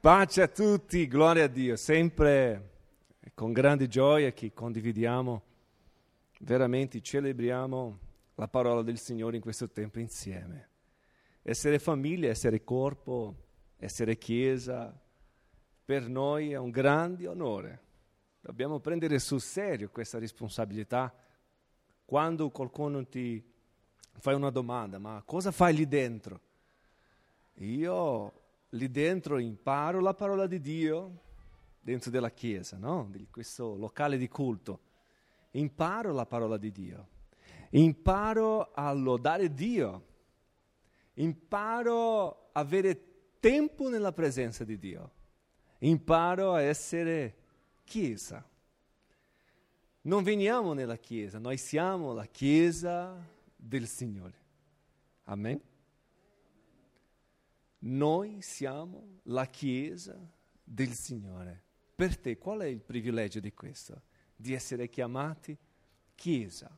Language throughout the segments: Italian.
Pace a tutti, gloria a Dio, sempre con grande gioia che condividiamo, veramente celebriamo la parola del Signore in questo tempo insieme. Essere famiglia, essere corpo, essere chiesa, per noi è un grande onore. Dobbiamo prendere sul serio questa responsabilità. Quando qualcuno ti fa una domanda, ma cosa fai lì dentro? Io lì dentro imparo la parola di Dio, dentro della chiesa, no? di questo locale di culto. Imparo la parola di Dio, imparo a lodare Dio, imparo a avere tempo nella presenza di Dio, imparo a essere chiesa. Non veniamo nella chiesa, noi siamo la chiesa del Signore. Amen? Noi siamo la Chiesa del Signore. Per te qual è il privilegio di questo? Di essere chiamati Chiesa.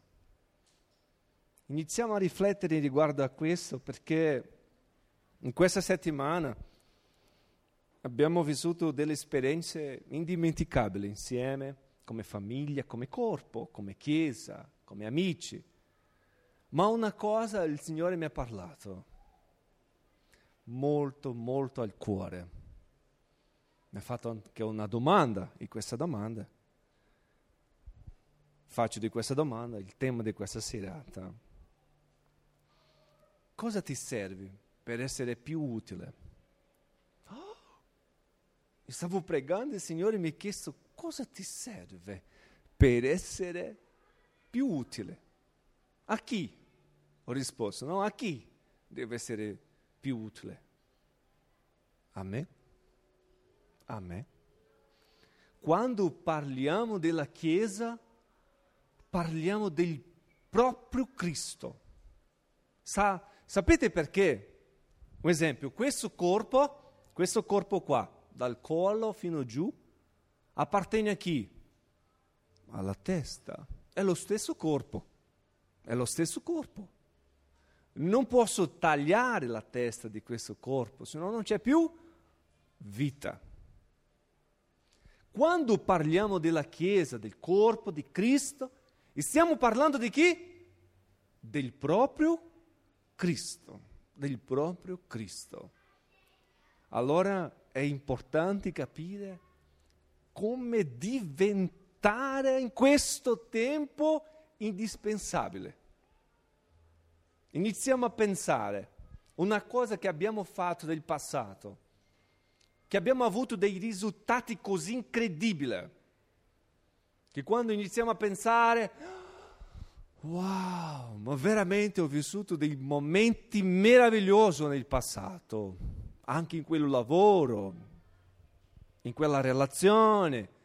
Iniziamo a riflettere riguardo a questo perché in questa settimana abbiamo vissuto delle esperienze indimenticabili insieme, come famiglia, come corpo, come chiesa, come amici. Ma una cosa il Signore mi ha parlato molto, molto al cuore. Mi ha fatto anche una domanda, e questa domanda faccio di questa domanda il tema di questa serata. Cosa ti serve per essere più utile? Oh, stavo pregando il Signore mi ha chiesto cosa ti serve per essere più utile. A chi? Ho risposto, no, a chi deve essere più utile. A me? A me? Quando parliamo della Chiesa, parliamo del proprio Cristo. Sa, sapete perché? Un esempio, questo corpo, questo corpo qua, dal collo fino giù, appartiene a chi? Alla testa. È lo stesso corpo. È lo stesso corpo non posso tagliare la testa di questo corpo, se no non c'è più vita. Quando parliamo della Chiesa, del corpo di Cristo, stiamo parlando di chi? Del proprio Cristo, del proprio Cristo. Allora è importante capire come diventare in questo tempo indispensabile. Iniziamo a pensare una cosa che abbiamo fatto nel passato, che abbiamo avuto dei risultati così incredibili, che quando iniziamo a pensare, wow, ma veramente ho vissuto dei momenti meravigliosi nel passato, anche in quel lavoro, in quella relazione,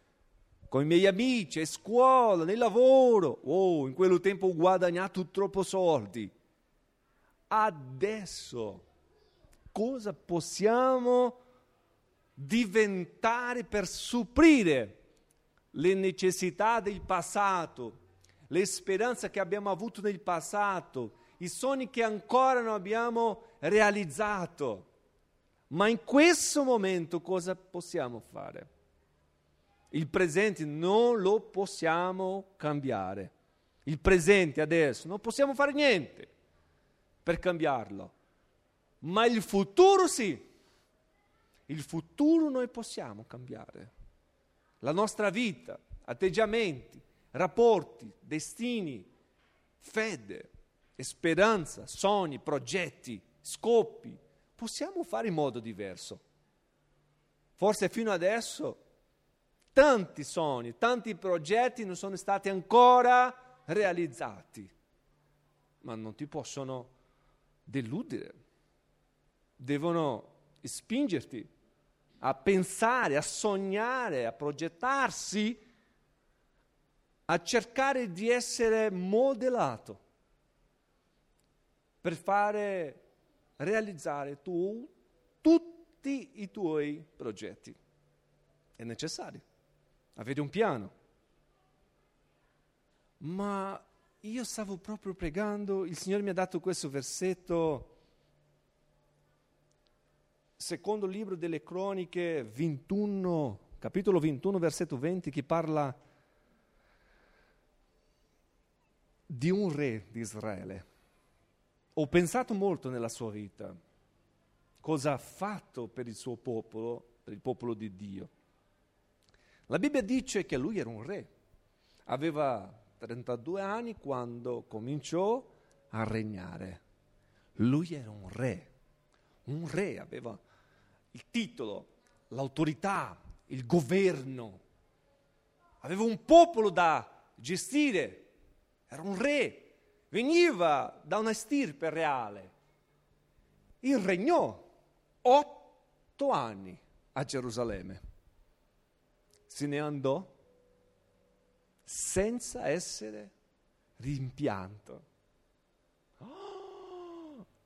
con i miei amici, a scuola, nel lavoro, oh, in quel tempo ho guadagnato troppo soldi adesso. Cosa possiamo diventare per supplire le necessità del passato, le speranze che abbiamo avuto nel passato, i sogni che ancora non abbiamo realizzato. Ma in questo momento cosa possiamo fare? Il presente non lo possiamo cambiare. Il presente adesso non possiamo fare niente per cambiarlo, ma il futuro sì. Il futuro noi possiamo cambiare. La nostra vita, atteggiamenti, rapporti, destini, fede, speranza, sogni, progetti, scopi, possiamo fare in modo diverso. Forse fino adesso tanti sogni, tanti progetti non sono stati ancora realizzati, ma non ti possono deludere, devono spingerti a pensare, a sognare, a progettarsi, a cercare di essere modellato per fare realizzare tu tutti i tuoi progetti. È necessario avere un piano. Ma io stavo proprio pregando, il Signore mi ha dato questo versetto, secondo libro delle croniche 21, capitolo 21, versetto 20, che parla di un re di Israele. Ho pensato molto nella sua vita, cosa ha fatto per il suo popolo, per il popolo di Dio. La Bibbia dice che lui era un re, aveva 32 anni quando cominciò a regnare. Lui era un re, un re aveva il titolo, l'autorità, il governo, aveva un popolo da gestire, era un re, veniva da una stirpe reale. Il regnò otto anni a Gerusalemme. Se ne andò senza essere rimpianto.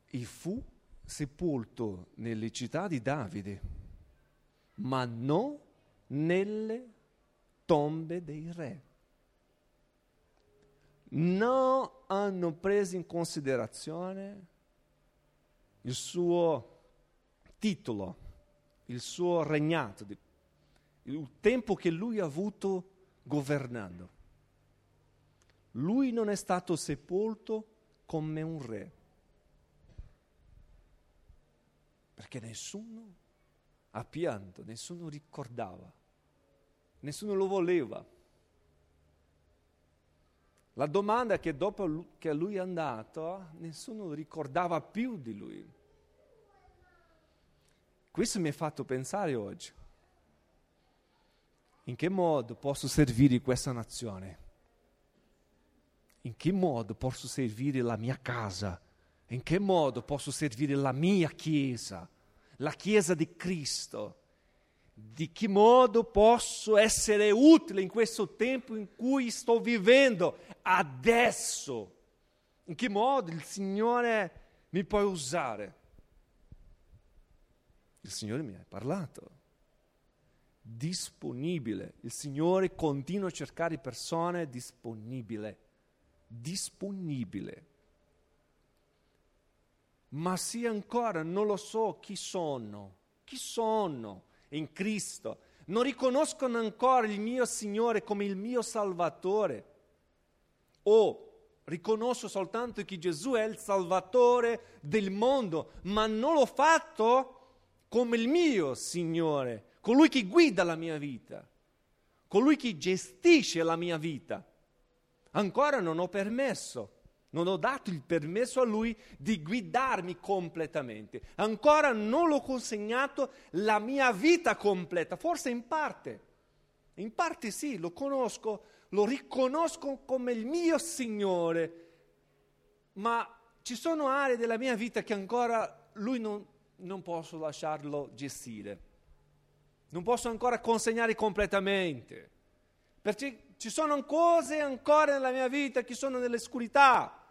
E fu sepolto nelle città di Davide, ma non nelle tombe dei re. Non hanno preso in considerazione il suo titolo, il suo regnato, il tempo che lui ha avuto governando. Lui non è stato sepolto come un re, perché nessuno ha pianto, nessuno ricordava, nessuno lo voleva. La domanda è che dopo che lui è andato, nessuno ricordava più di lui. Questo mi ha fatto pensare oggi. In che modo posso servire questa nazione? In che modo posso servire la mia casa? In che modo posso servire la mia Chiesa, la Chiesa di Cristo? Di che modo posso essere utile in questo tempo in cui sto vivendo adesso? In che modo il Signore mi può usare? Il Signore mi ha parlato disponibile. Il Signore continua a cercare persone disponibili. Disponibile. Ma se ancora non lo so chi sono, chi sono in Cristo, non riconoscono ancora il mio Signore come il mio Salvatore, o riconosco soltanto che Gesù è il Salvatore del mondo, ma non l'ho fatto come il mio Signore, colui che guida la mia vita, colui che gestisce la mia vita. Ancora non ho permesso, non ho dato il permesso a lui di guidarmi completamente. Ancora non l'ho consegnato la mia vita completa, forse in parte. In parte sì, lo conosco, lo riconosco come il mio Signore, ma ci sono aree della mia vita che ancora lui non, non posso lasciarlo gestire non posso ancora consegnare completamente, perché ci sono cose ancora nella mia vita che sono nell'oscurità.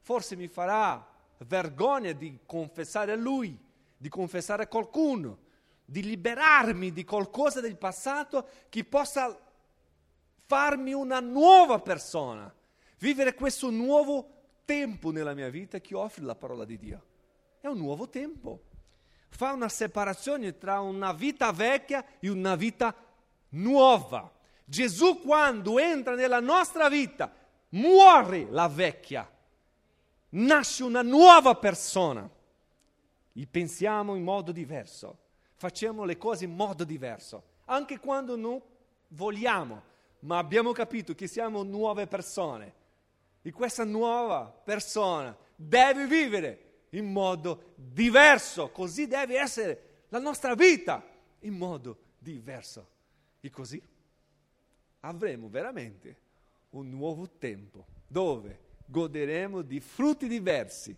Forse mi farà vergogna di confessare a Lui, di confessare a qualcuno, di liberarmi di qualcosa del passato che possa farmi una nuova persona, vivere questo nuovo tempo nella mia vita che offre la parola di Dio. È un nuovo tempo fa una separazione tra una vita vecchia e una vita nuova. Gesù quando entra nella nostra vita muore la vecchia, nasce una nuova persona. E pensiamo in modo diverso, facciamo le cose in modo diverso, anche quando non vogliamo, ma abbiamo capito che siamo nuove persone. E questa nuova persona deve vivere in modo diverso, così deve essere la nostra vita in modo diverso. E così avremo veramente un nuovo tempo dove goderemo di frutti diversi,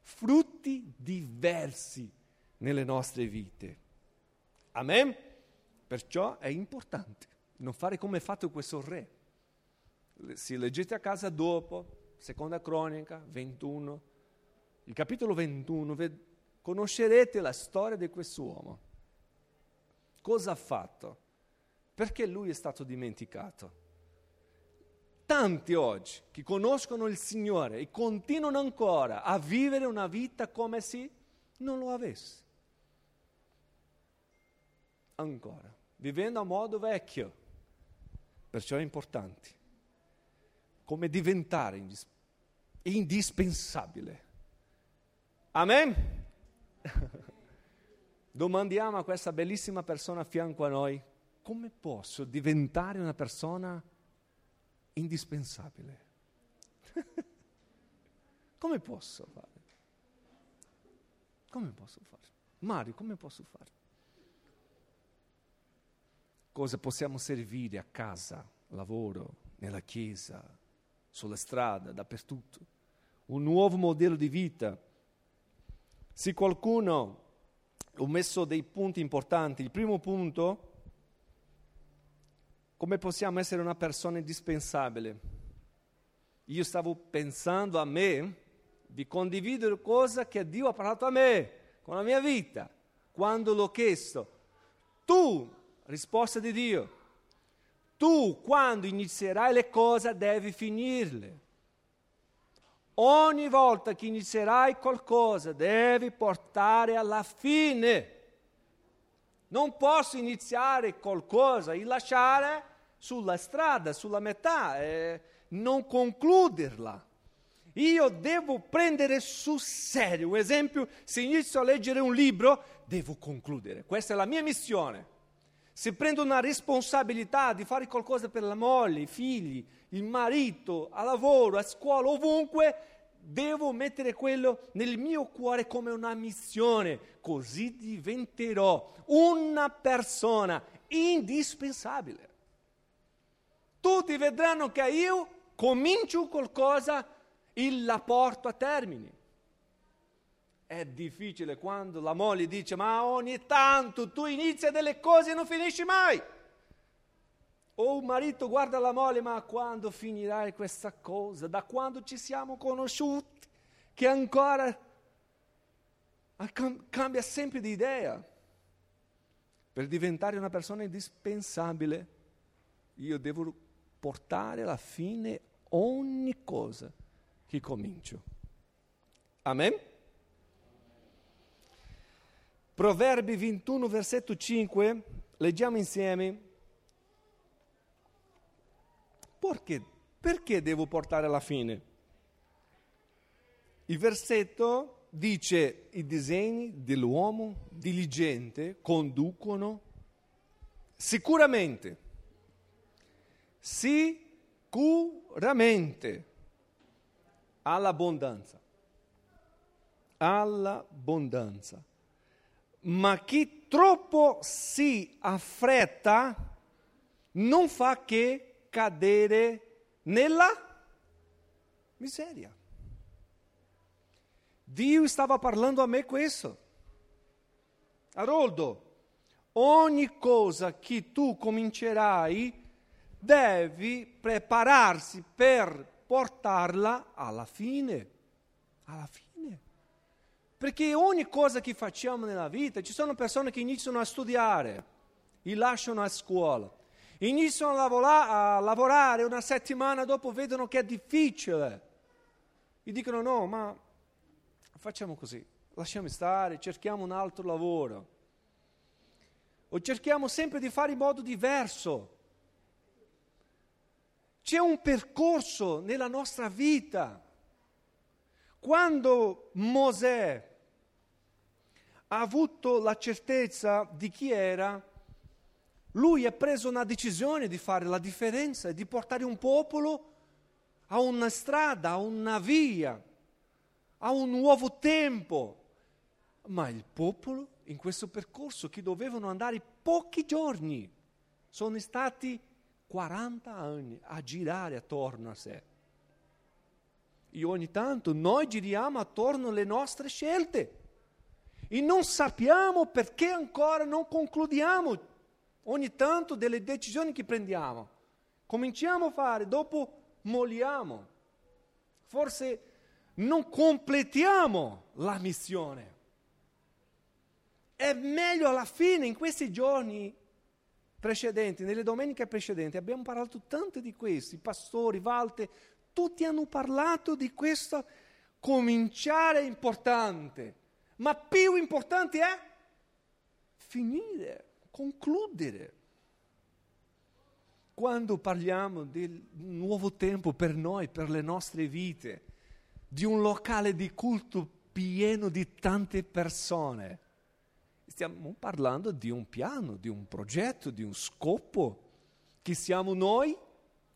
frutti diversi nelle nostre vite. Amen? Perciò è importante non fare come ha fatto questo re. Se leggete a casa dopo, seconda cronica 21, il capitolo 21, conoscerete la storia di quest'uomo. Cosa ha fatto? Perché lui è stato dimenticato? Tanti oggi che conoscono il Signore e continuano ancora a vivere una vita come se non lo avesse. ancora, vivendo a modo vecchio, perciò è importante. Come diventare indis- indispensabile. Amen? Domandiamo a questa bellissima persona a fianco a noi, come posso diventare una persona indispensabile? come posso fare? Come posso fare? Mario, come posso fare? Cosa possiamo servire a casa, lavoro, nella chiesa, sulla strada, dappertutto? Un nuovo modello di vita. Se qualcuno ho messo dei punti importanti, il primo punto, come possiamo essere una persona indispensabile? Io stavo pensando a me di condividere cosa che Dio ha parlato a me, con la mia vita, quando l'ho chiesto. Tu, risposta di Dio, tu quando inizierai le cose devi finirle. Ogni volta che inizierai qualcosa devi portare alla fine. Non posso iniziare qualcosa e lasciare sulla strada, sulla metà, e non concluderla. Io devo prendere sul serio. Un esempio, se inizio a leggere un libro, devo concludere. Questa è la mia missione. Se prendo una responsabilità di fare qualcosa per la moglie, i figli, il marito, a lavoro, a scuola, ovunque, devo mettere quello nel mio cuore come una missione, così diventerò una persona indispensabile. Tutti vedranno che io comincio qualcosa e la porto a termine. È difficile quando la moglie dice ma ogni tanto tu inizi delle cose e non finisci mai. O un marito guarda la moglie ma quando finirai questa cosa? Da quando ci siamo conosciuti? Che ancora cambia sempre di idea. Per diventare una persona indispensabile io devo portare alla fine ogni cosa che comincio. Amen? Proverbi 21, versetto 5, leggiamo insieme. Perché? Perché devo portare alla fine? Il versetto dice i disegni dell'uomo diligente conducono sicuramente, sicuramente all'abbondanza, all'abbondanza ma chi troppo si affretta non fa che cadere nella miseria. Dio stava parlando a me questo. Haroldo, ogni cosa che tu comincerai devi prepararsi per portarla alla fine. Alla fine. Perché ogni cosa che facciamo nella vita, ci sono persone che iniziano a studiare e lasciano a scuola, iniziano a, lavora, a lavorare una settimana dopo vedono che è difficile e dicono no, ma facciamo così, lasciamo stare, cerchiamo un altro lavoro. O cerchiamo sempre di fare in modo diverso. C'è un percorso nella nostra vita. Quando Mosè ha avuto la certezza di chi era, lui ha preso una decisione di fare la differenza e di portare un popolo a una strada, a una via, a un nuovo tempo. Ma il popolo in questo percorso che dovevano andare pochi giorni, sono stati 40 anni a girare attorno a sé. E ogni tanto noi giriamo attorno alle nostre scelte e non sappiamo perché ancora non concludiamo ogni tanto delle decisioni che prendiamo. Cominciamo a fare, dopo molliamo. Forse non completiamo la missione. È meglio alla fine, in questi giorni precedenti, nelle domeniche precedenti, abbiamo parlato tanto di questo, i pastori, Valte, tutti hanno parlato di questo cominciare è importante ma più importante è finire, concludere. Quando parliamo del nuovo tempo per noi, per le nostre vite, di un locale di culto pieno di tante persone, stiamo parlando di un piano, di un progetto, di un scopo che siamo noi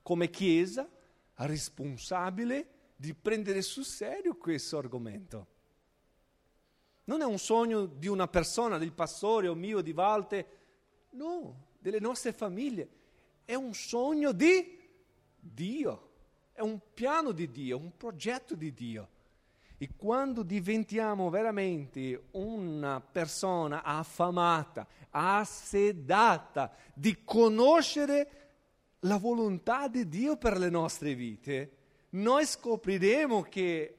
come Chiesa responsabili di prendere sul serio questo argomento. Non è un sogno di una persona, del pastore o mio, di Valte, no, delle nostre famiglie. È un sogno di Dio, è un piano di Dio, un progetto di Dio. E quando diventiamo veramente una persona affamata, assedata di conoscere la volontà di Dio per le nostre vite, noi scopriremo che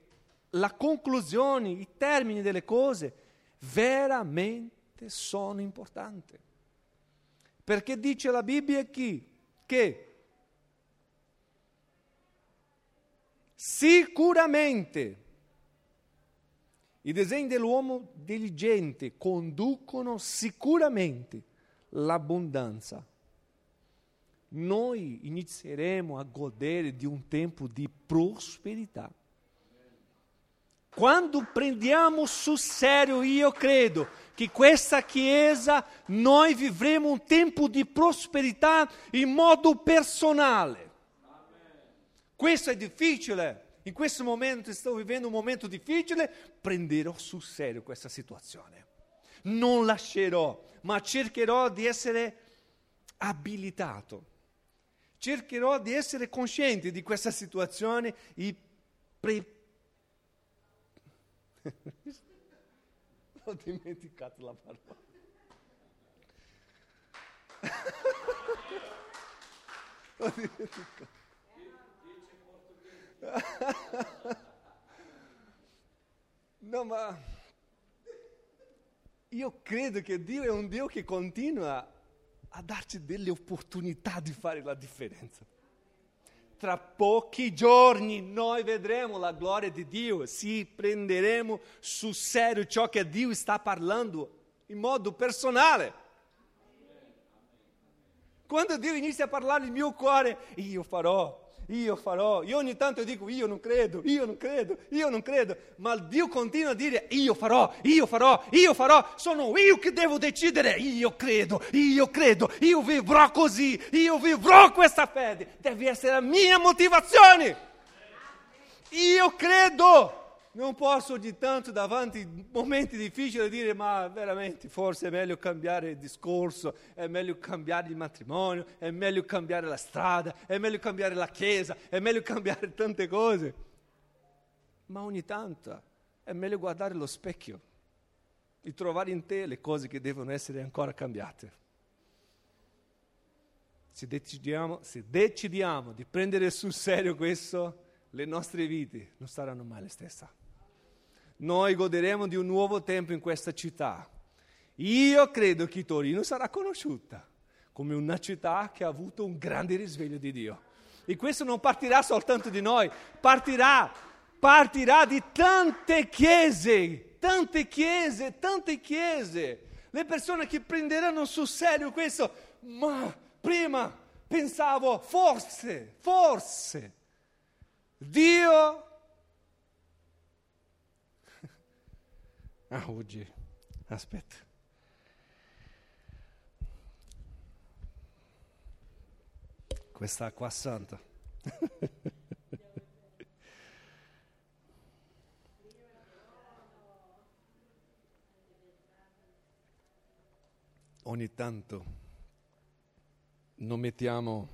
la conclusione, i termini delle cose veramente sono importanti. Perché dice la Bibbia chi? Che sicuramente i disegni dell'uomo diligente conducono sicuramente l'abbondanza. Noi inizieremo a godere di un tempo di prosperità. Quando prendiamo sul serio, io credo che questa Chiesa noi vivremo un tempo di prosperità in modo personale. Questo è difficile in questo momento sto vivendo un momento difficile, prenderò sul serio questa situazione. Non lascerò, ma cercherò di essere abilitato. Cercherò di essere cosciente di questa situazione e pre... Ho dimenticato la parola. Ho dimenticato. no, ma io credo che Dio è un Dio che continua a darci delle opportunità di fare la differenza. Tra pochi giorni noi vedremo la gloria di Dio, si prenderemo sul serio ciò che Dio sta parlando in modo personale. Quando Dio inizia a parlare nel mio cuore, io farò io farò. Io ogni tanto dico io non credo, io non credo, io non credo, ma Dio continua a dire io farò, io farò, io farò, sono io che devo decidere, io credo, io credo, io vivrò così, io vivrò questa fede, deve essere la mia motivazione. Io credo. Non posso ogni tanto davanti a momenti difficili dire ma veramente forse è meglio cambiare il discorso, è meglio cambiare il matrimonio, è meglio cambiare la strada, è meglio cambiare la chiesa, è meglio cambiare tante cose. Ma ogni tanto è meglio guardare lo specchio e trovare in te le cose che devono essere ancora cambiate. Se decidiamo, se decidiamo di prendere sul serio questo, le nostre vite non saranno mai le stesse noi goderemo di un nuovo tempo in questa città. Io credo che Torino sarà conosciuta come una città che ha avuto un grande risveglio di Dio. E questo non partirà soltanto di noi, partirà, partirà di tante chiese, tante chiese, tante chiese. Le persone che prenderanno sul serio questo, ma prima pensavo forse, forse Dio Ah, oggi, aspetta. Questa acqua santa. Ogni tanto non mettiamo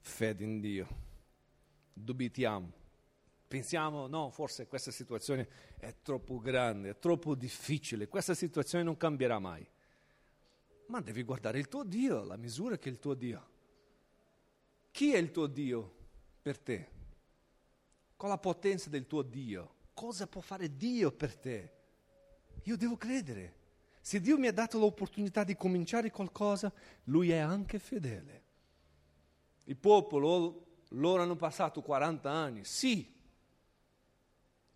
fede in Dio, dubitiamo Pensiamo, no, forse questa situazione è troppo grande, è troppo difficile, questa situazione non cambierà mai. Ma devi guardare il tuo Dio, la misura che è il tuo Dio. Chi è il tuo Dio per te? Con la potenza del tuo Dio? Cosa può fare Dio per te? Io devo credere. Se Dio mi ha dato l'opportunità di cominciare qualcosa, Lui è anche fedele. Il popolo, loro hanno passato 40 anni, sì,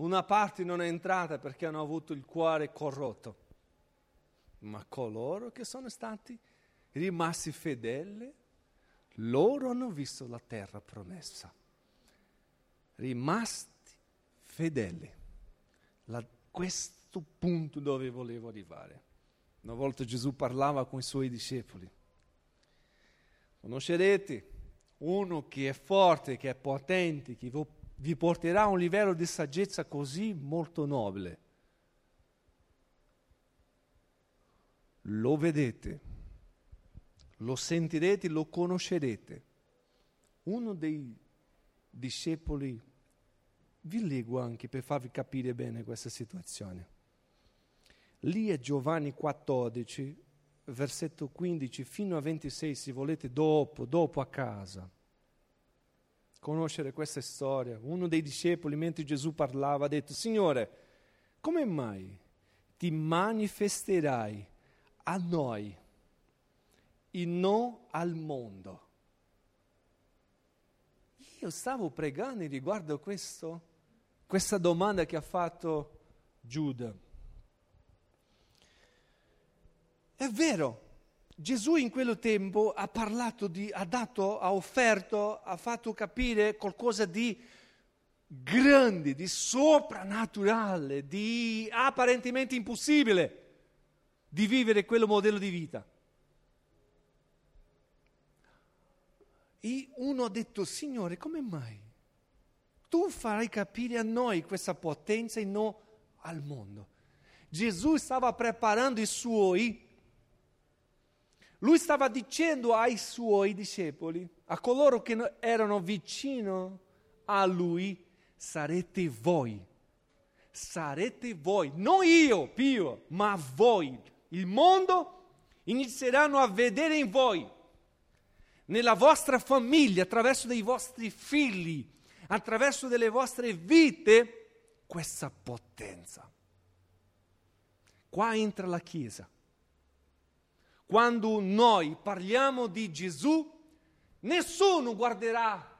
una parte non è entrata perché hanno avuto il cuore corrotto, ma coloro che sono stati rimasti fedeli, loro hanno visto la terra promessa. Rimasti fedeli. La, questo punto dove volevo arrivare. Una volta Gesù parlava con i suoi discepoli. Conoscerete uno che è forte, che è potente, che vi porterà a un livello di saggezza così molto nobile. Lo vedete, lo sentirete, lo conoscerete. Uno dei discepoli, vi leggo anche per farvi capire bene questa situazione. Lì è Giovanni 14, versetto 15 fino a 26, se volete, dopo, dopo a casa. Conoscere questa storia. Uno dei discepoli, mentre Gesù parlava, ha detto, Signore, come mai ti manifesterai a noi e non al mondo? Io stavo pregando riguardo questo, questa domanda che ha fatto Giuda. È vero, Gesù in quel tempo ha parlato di, ha dato, ha offerto, ha fatto capire qualcosa di grande, di soprannaturale, di apparentemente impossibile di vivere quello modello di vita. E uno ha detto, Signore, come mai? Tu farai capire a noi questa potenza e non al mondo. Gesù stava preparando i suoi lui stava dicendo ai suoi discepoli, a coloro che erano vicino a lui, sarete voi. Sarete voi, non io, Pio, ma voi. Il mondo inizieranno a vedere in voi, nella vostra famiglia, attraverso dei vostri figli, attraverso delle vostre vite, questa potenza. Qua entra la Chiesa quando noi parliamo di Gesù, nessuno guarderà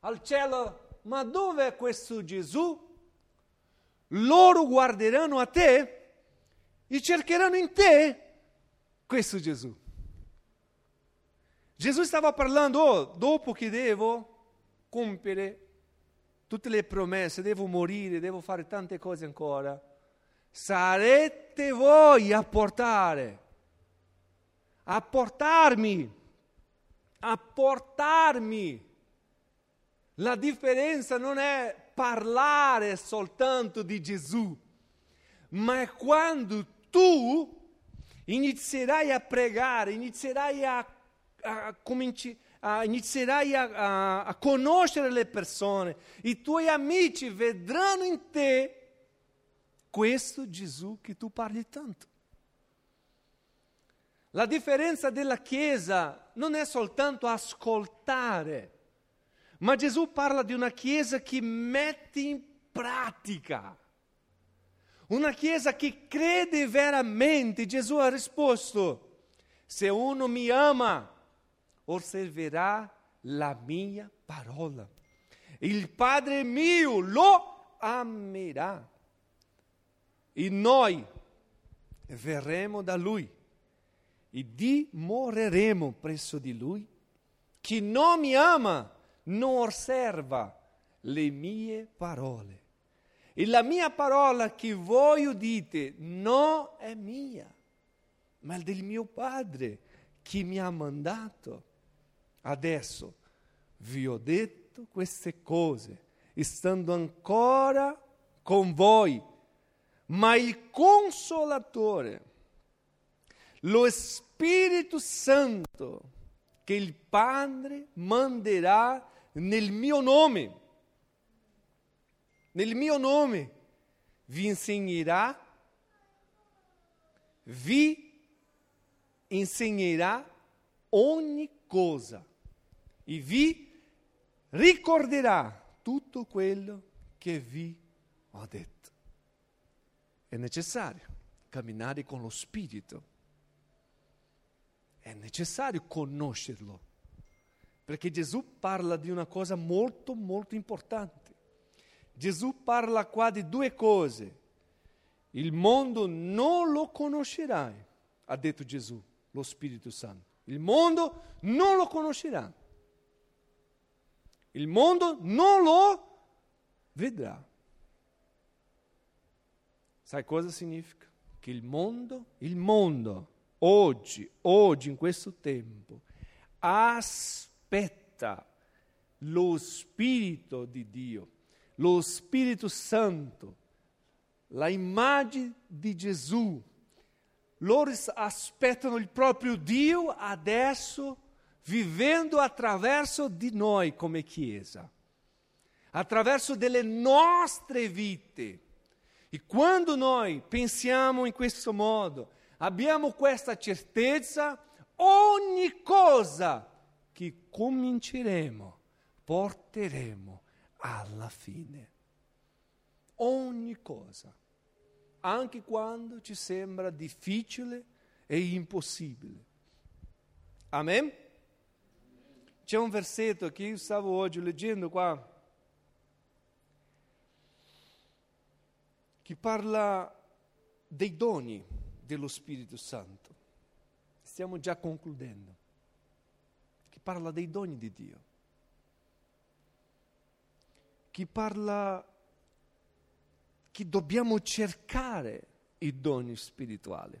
al cielo, ma dove è questo Gesù? Loro guarderanno a te e cercheranno in te questo Gesù. Gesù stava parlando, oh, dopo che devo compiere tutte le promesse, devo morire, devo fare tante cose ancora, sarete voi a portare a portarmi, a portarmi. La differenza non è parlare soltanto di Gesù, ma è quando tu inizierai a pregare, inizierai a, a, cominci, a, inizierai a, a conoscere le persone, i tuoi amici vedranno in te questo Gesù che tu parli tanto. La differenza della Chiesa non è soltanto ascoltare, ma Gesù parla di una Chiesa che mette in pratica. Una Chiesa che crede veramente. Gesù ha risposto, se uno mi ama, osserverà la mia parola. Il Padre mio lo amerà. E noi verremo da Lui e dimoreremo presso di lui. Chi non mi ama non osserva le mie parole. E la mia parola che voi udite non è mia, ma del mio Padre che mi ha mandato. Adesso vi ho detto queste cose, stando ancora con voi, ma il consolatore, lo Spirito Santo che il Padre manderà nel mio nome. Nel mio nome vi insegnerà, vi insegnerà ogni cosa e vi ricorderà tutto quello che vi ho detto. È necessario camminare con lo Spirito è necessario conoscerlo, perché Gesù parla di una cosa molto, molto importante. Gesù parla qua di due cose. Il mondo non lo conoscerai, ha detto Gesù, lo Spirito Santo. Il mondo non lo conoscerà. Il mondo non lo vedrà. Sai cosa significa? Che il mondo, il mondo, oggi, oggi, in questo tempo, aspetta lo Spirito di Dio, lo Spirito Santo, la immagine di Gesù. Loro aspettano il proprio Dio adesso vivendo attraverso di noi come Chiesa, attraverso delle nostre vite. E quando noi pensiamo in questo modo, abbiamo questa certezza, ogni cosa che cominceremo porteremo alla fine. Ogni cosa, anche quando ci sembra difficile e impossibile. Amen? C'è un versetto che io stavo oggi leggendo qua, che parla dei doni dello Spirito Santo. Stiamo già concludendo. Che parla dei doni di Dio. Che parla che dobbiamo cercare i doni spirituali,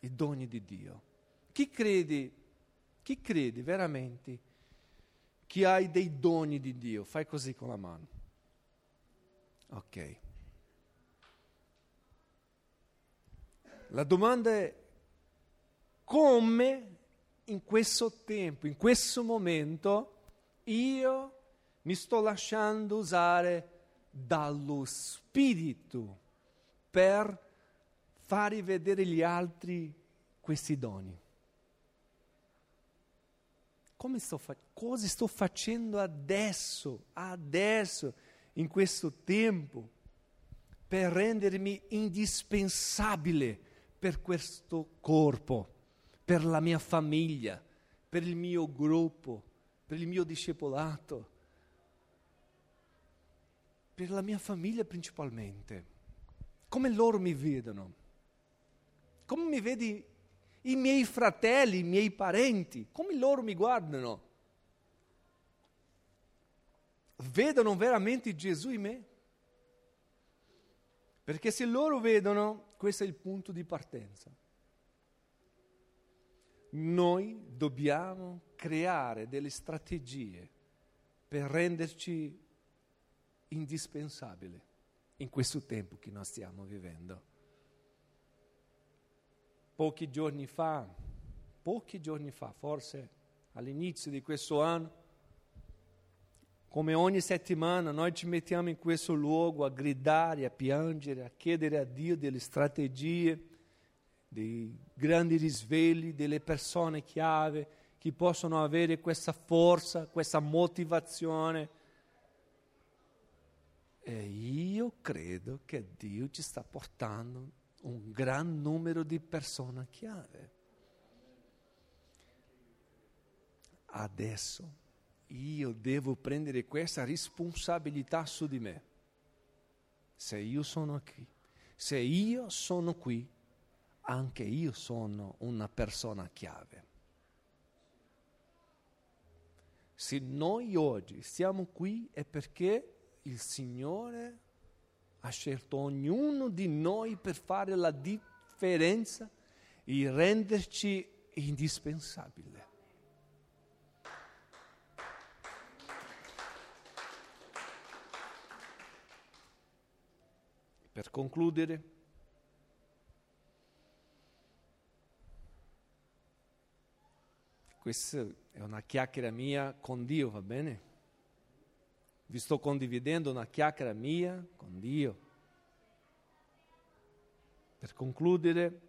i doni di Dio. Chi crede, chi crede veramente che hai dei doni di Dio? Fai così con la mano. Ok. La domanda è come in questo tempo, in questo momento, io mi sto lasciando usare dallo Spirito per fare vedere agli altri questi doni. Sto fa- cosa sto facendo adesso, adesso, in questo tempo, per rendermi indispensabile per questo corpo, per la mia famiglia, per il mio gruppo, per il mio discepolato, per la mia famiglia principalmente. Come loro mi vedono? Come mi vedi i miei fratelli, i miei parenti? Come loro mi guardano? Vedono veramente Gesù in me? Perché se loro vedono, questo è il punto di partenza. Noi dobbiamo creare delle strategie per renderci indispensabili in questo tempo che noi stiamo vivendo. Pochi giorni fa, pochi giorni fa, forse all'inizio di questo anno, come ogni settimana noi ci mettiamo in questo luogo a gridare, a piangere, a chiedere a Dio delle strategie, dei grandi risvegli, delle persone chiave che possono avere questa forza, questa motivazione. E io credo che Dio ci sta portando un gran numero di persone chiave. Adesso io devo prendere questa responsabilità su di me. Se io sono qui, se io sono qui, anche io sono una persona chiave. Se noi oggi siamo qui è perché il Signore ha scelto ognuno di noi per fare la differenza e renderci indispensabili. Per concludere, questa è una chiacchiera mia con Dio, va bene? Vi sto condividendo una chiacchiera mia con Dio. Per concludere,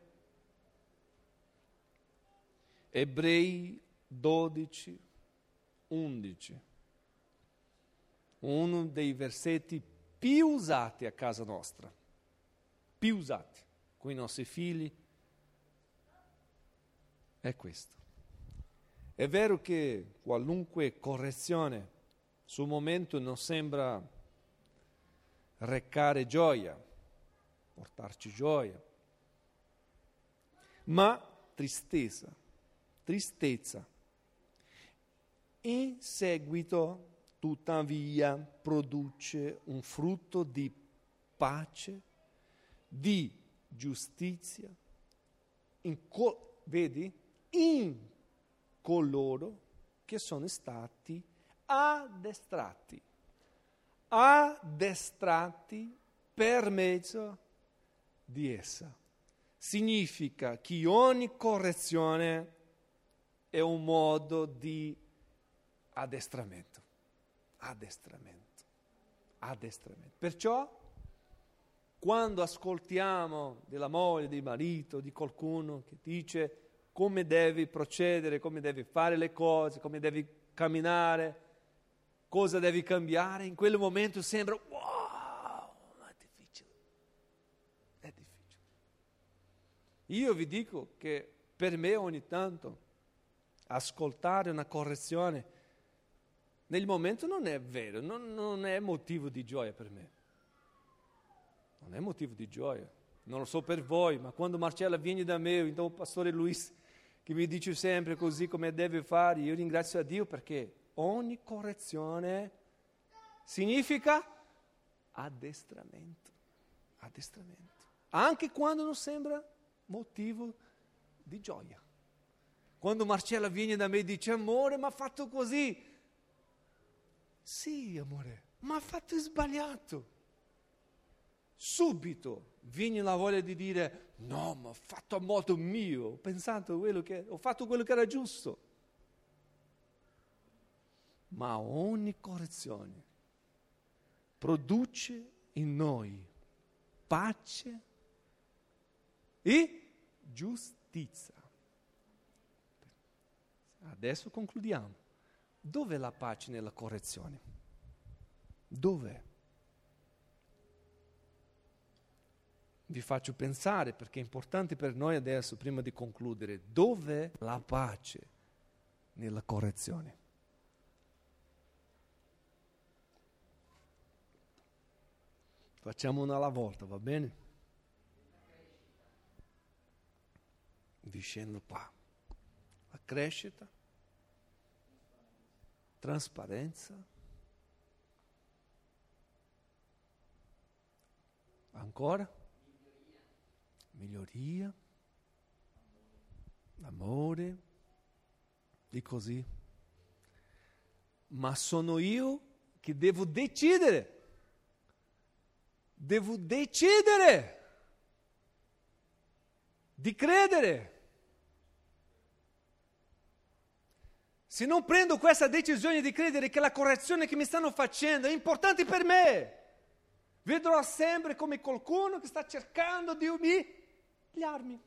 Ebrei 12, 11, uno dei versetti più usati a casa nostra, più usati con i nostri figli, è questo. È vero che qualunque correzione sul momento non sembra recare gioia, portarci gioia, ma tristezza tristezza. In seguito, tuttavia, produce un frutto di pace, di giustizia, in co- vedi, in coloro che sono stati addestrati, addestrati per mezzo di essa. Significa che ogni correzione è un modo di addestramento, addestramento, addestramento. Perciò quando ascoltiamo della moglie, di marito, di qualcuno che dice come devi procedere, come devi fare le cose, come devi camminare, cosa devi cambiare, in quel momento sembra wow, ma è difficile. È difficile. Io vi dico che per me ogni tanto ascoltare una correzione nel momento non è vero, non, non è motivo di gioia per me. Non è motivo di gioia. Non lo so per voi, ma quando Marcella viene da me, então o pastore Luiz, che mi dice sempre così come deve fare, io ringrazio a Dio perché ogni correzione significa addestramento. Addestramento. Anche quando non sembra motivo di gioia. Quando Marcella viene da me e dice amore, ma ha fatto così. Sì, amore, ma ha fatto sbagliato subito viene la voglia di dire no, ma ho fatto a modo mio, ho pensato quello che, ho fatto quello che era giusto. Ma ogni correzione produce in noi pace e giustizia. Adesso concludiamo. Dov'è la pace nella correzione? Dov'è? vi faccio pensare, perché è importante per noi adesso, prima di concludere, dove la pace nella correzione? Facciamo una alla volta, va bene? Dicendo qua, la crescita, trasparenza, ancora? miglioria, amore e così. Ma sono io che devo decidere. Devo decidere di credere. Se non prendo questa decisione di credere che la correzione che mi stanno facendo è importante per me, vedrò sempre come qualcuno che sta cercando di mi gli armi.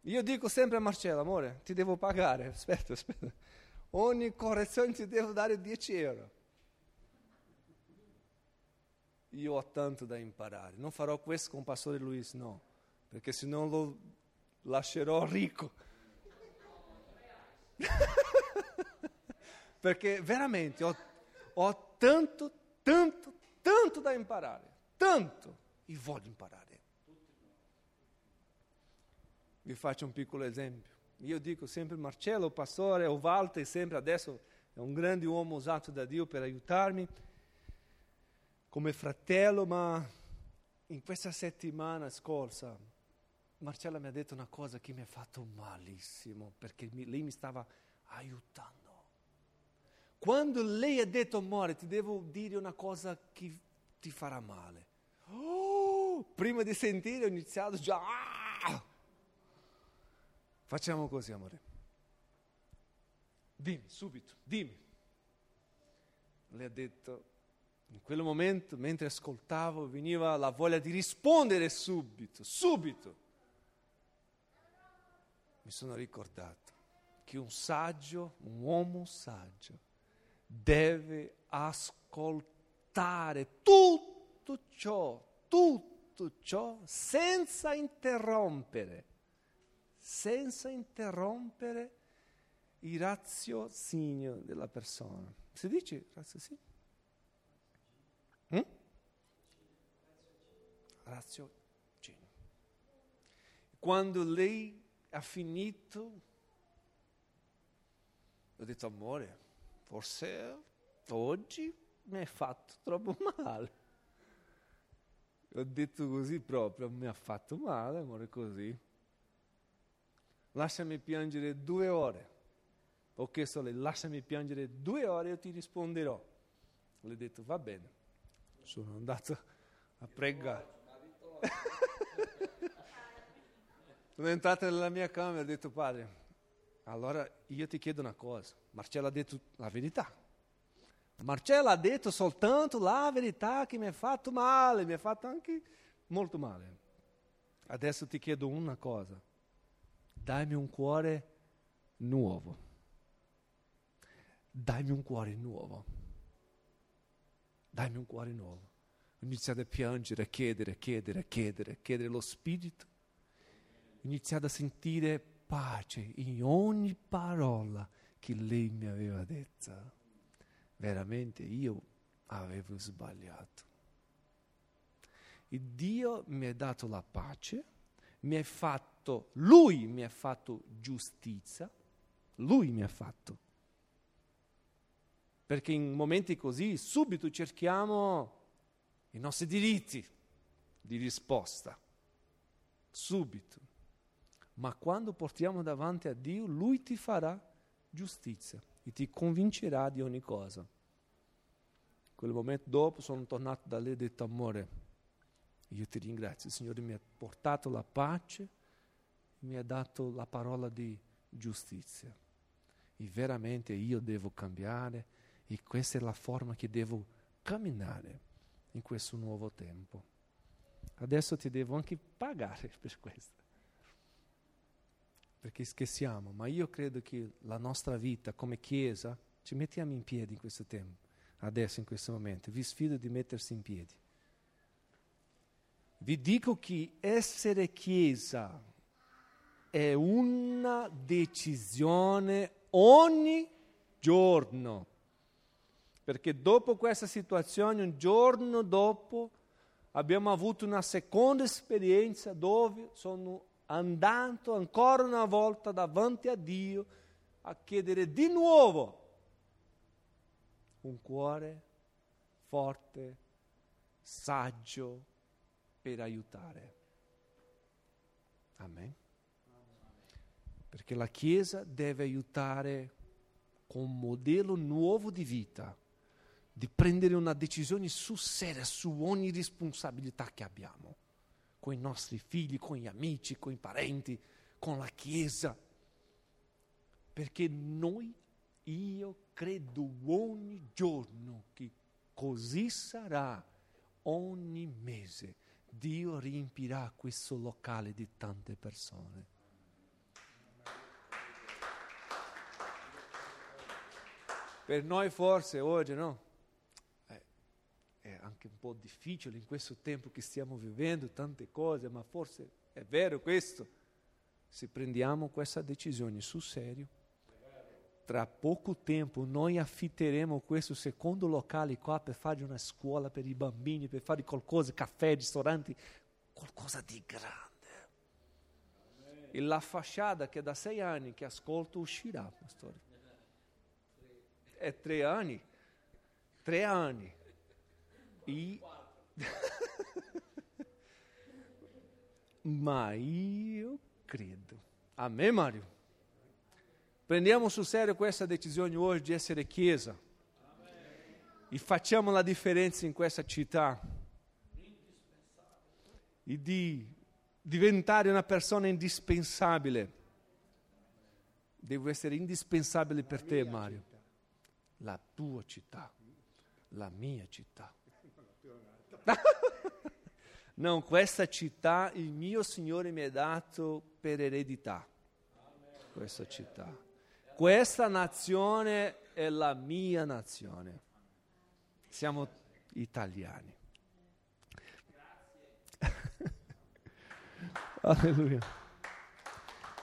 Io dico sempre a Marcello, amore, ti devo pagare, aspetta, aspetta, ogni correzione ti devo dare 10 euro. Io ho tanto da imparare, non farò questo con Pastore Luis, no, perché se no lo lascerò ricco. perché veramente ho, ho tanto, tanto, tanto da imparare, tanto, e voglio imparare. Vi faccio un piccolo esempio. Io dico sempre Marcello, pastore, o Walter, sempre adesso è un grande uomo usato da Dio per aiutarmi come fratello, ma in questa settimana scorsa Marcella mi ha detto una cosa che mi ha fatto malissimo, perché mi, lei mi stava aiutando. Quando lei ha detto, amore, ti devo dire una cosa che ti farà male. Oh, prima di sentire ho iniziato già... Ah! Facciamo così, amore. Dimmi, subito, dimmi. Le ha detto, in quel momento, mentre ascoltavo, veniva la voglia di rispondere subito, subito. Mi sono ricordato che un saggio, un uomo saggio, deve ascoltare tutto ciò, tutto ciò senza interrompere senza interrompere il raziocinio della persona. Si dice raziocinio? Hm? Raziocinio. Quando lei ha finito. Ho detto, amore, forse oggi mi hai fatto troppo male. Ho detto così proprio, mi ha fatto male, amore, così. Lasciami piangere due ore. Ho chiesto a lei, lasciami piangere due ore e io ti risponderò. Le ho detto, va bene. Sono andato a pregare. Sono entrato nella mia camera e ho detto, padre, allora io ti chiedo una cosa. Marcella ha detto la verità. Marcella ha detto soltanto la verità che mi ha fatto male, mi ha fatto anche molto male. Adesso ti chiedo una cosa. Dammi un cuore nuovo. Dammi un cuore nuovo. Dammi un cuore nuovo. Ho iniziato a piangere, a chiedere, a chiedere, a chiedere, a chiedere lo Spirito. Iniziato a sentire pace in ogni parola che lei mi aveva detta veramente io avevo sbagliato. E Dio mi ha dato la pace, mi ha fatto, Lui mi ha fatto giustizia, Lui mi ha fatto. Perché in momenti così subito cerchiamo i nostri diritti di risposta, subito. Ma quando portiamo davanti a Dio, Lui ti farà giustizia e ti convincerà di ogni cosa. Quel momento dopo sono tornato da lei e ho detto amore, io ti ringrazio, il Signore mi ha portato la pace, mi ha dato la parola di giustizia. E veramente io devo cambiare e questa è la forma che devo camminare in questo nuovo tempo. Adesso ti devo anche pagare per questo perché scherziamo, ma io credo che la nostra vita come Chiesa ci mettiamo in piedi in questo tempo, adesso in questo momento. Vi sfido di mettersi in piedi. Vi dico che essere Chiesa è una decisione ogni giorno. Perché dopo questa situazione, un giorno dopo, abbiamo avuto una seconda esperienza dove sono andando ancora una volta davanti a Dio a chiedere di nuovo un cuore forte, saggio per aiutare. Amen. Perché la Chiesa deve aiutare con un modello nuovo di vita, di prendere una decisione su seria su ogni responsabilità che abbiamo con i nostri figli, con gli amici, con i parenti, con la Chiesa. Perché noi, io credo ogni giorno che così sarà ogni mese. Dio riempirà questo locale di tante persone. Per noi forse oggi no, anche un po' difficile in questo tempo che stiamo vivendo, tante cose, ma forse è vero questo. Se prendiamo questa decisione sul serio, tra poco tempo noi affitteremo questo secondo locale qua per fare una scuola per i bambini, per fare qualcosa, caffè, ristoranti, qualcosa di grande. E la fasciata che da sei anni che ascolto uscirà, pastore. È tre anni. Tre anni. E... Ma io credo. A me, Mario. Prendiamo sul serio questa decisione oggi di essere Chiesa. E facciamo la differenza in questa città. E di diventare una persona indispensabile. Devo essere indispensabile per te, Mario. La tua città, la mia città. non, questa città il mio Signore mi ha dato per eredità. Questa città. Questa nazione è la mia nazione. Siamo italiani. Alleluia.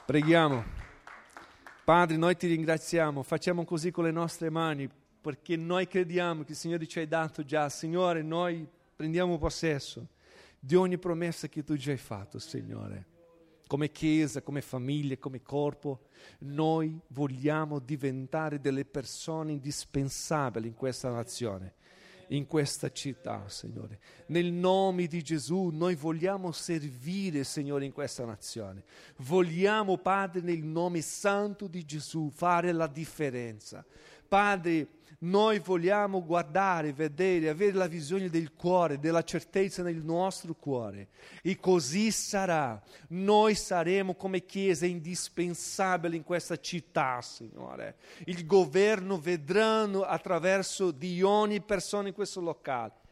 Preghiamo. Padre, noi ti ringraziamo, facciamo così con le nostre mani perché noi crediamo che il Signore ci ha dato già. Signore, noi prendiamo possesso di ogni promessa che tu già hai fatto, Signore. come Chiesa, come famiglia, come corpo, noi vogliamo diventare delle persone indispensabili in questa nazione, in questa città, Signore. Nel nome di Gesù noi vogliamo servire, Signore, in questa nazione. Vogliamo, Padre, nel nome santo di Gesù, fare la differenza. Padre, noi vogliamo guardare, vedere, avere la visione del cuore, della certezza nel nostro cuore. E così sarà. Noi saremo come Chiesa indispensabili in questa città, Signore. Il governo vedranno attraverso di ogni persona in questo locale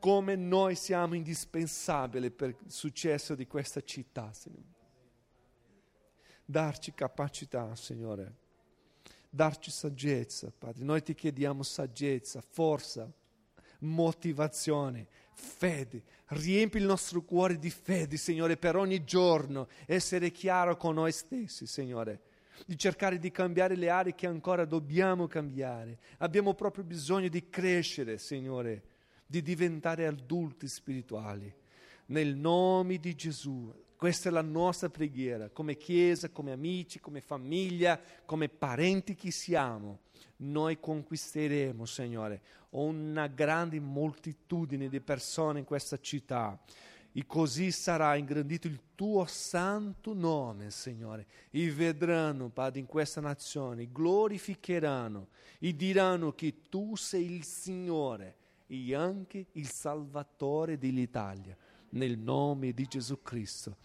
come noi siamo indispensabili per il successo di questa città, Signore. Darci capacità, Signore darci saggezza, Padre. Noi ti chiediamo saggezza, forza, motivazione, fede. Riempi il nostro cuore di fede, Signore, per ogni giorno essere chiaro con noi stessi, Signore. Di cercare di cambiare le aree che ancora dobbiamo cambiare. Abbiamo proprio bisogno di crescere, Signore, di diventare adulti spirituali. Nel nome di Gesù, questa è la nostra preghiera, come Chiesa, come amici, come famiglia, come parenti che siamo. Noi conquisteremo, Signore, una grande moltitudine di persone in questa città. E così sarà ingrandito il tuo santo nome, Signore. E vedranno, Padre, in questa nazione, glorificheranno e diranno che tu sei il Signore e anche il Salvatore dell'Italia nel nome di Gesù Cristo.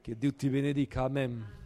Che Dio ti benedica. Amen.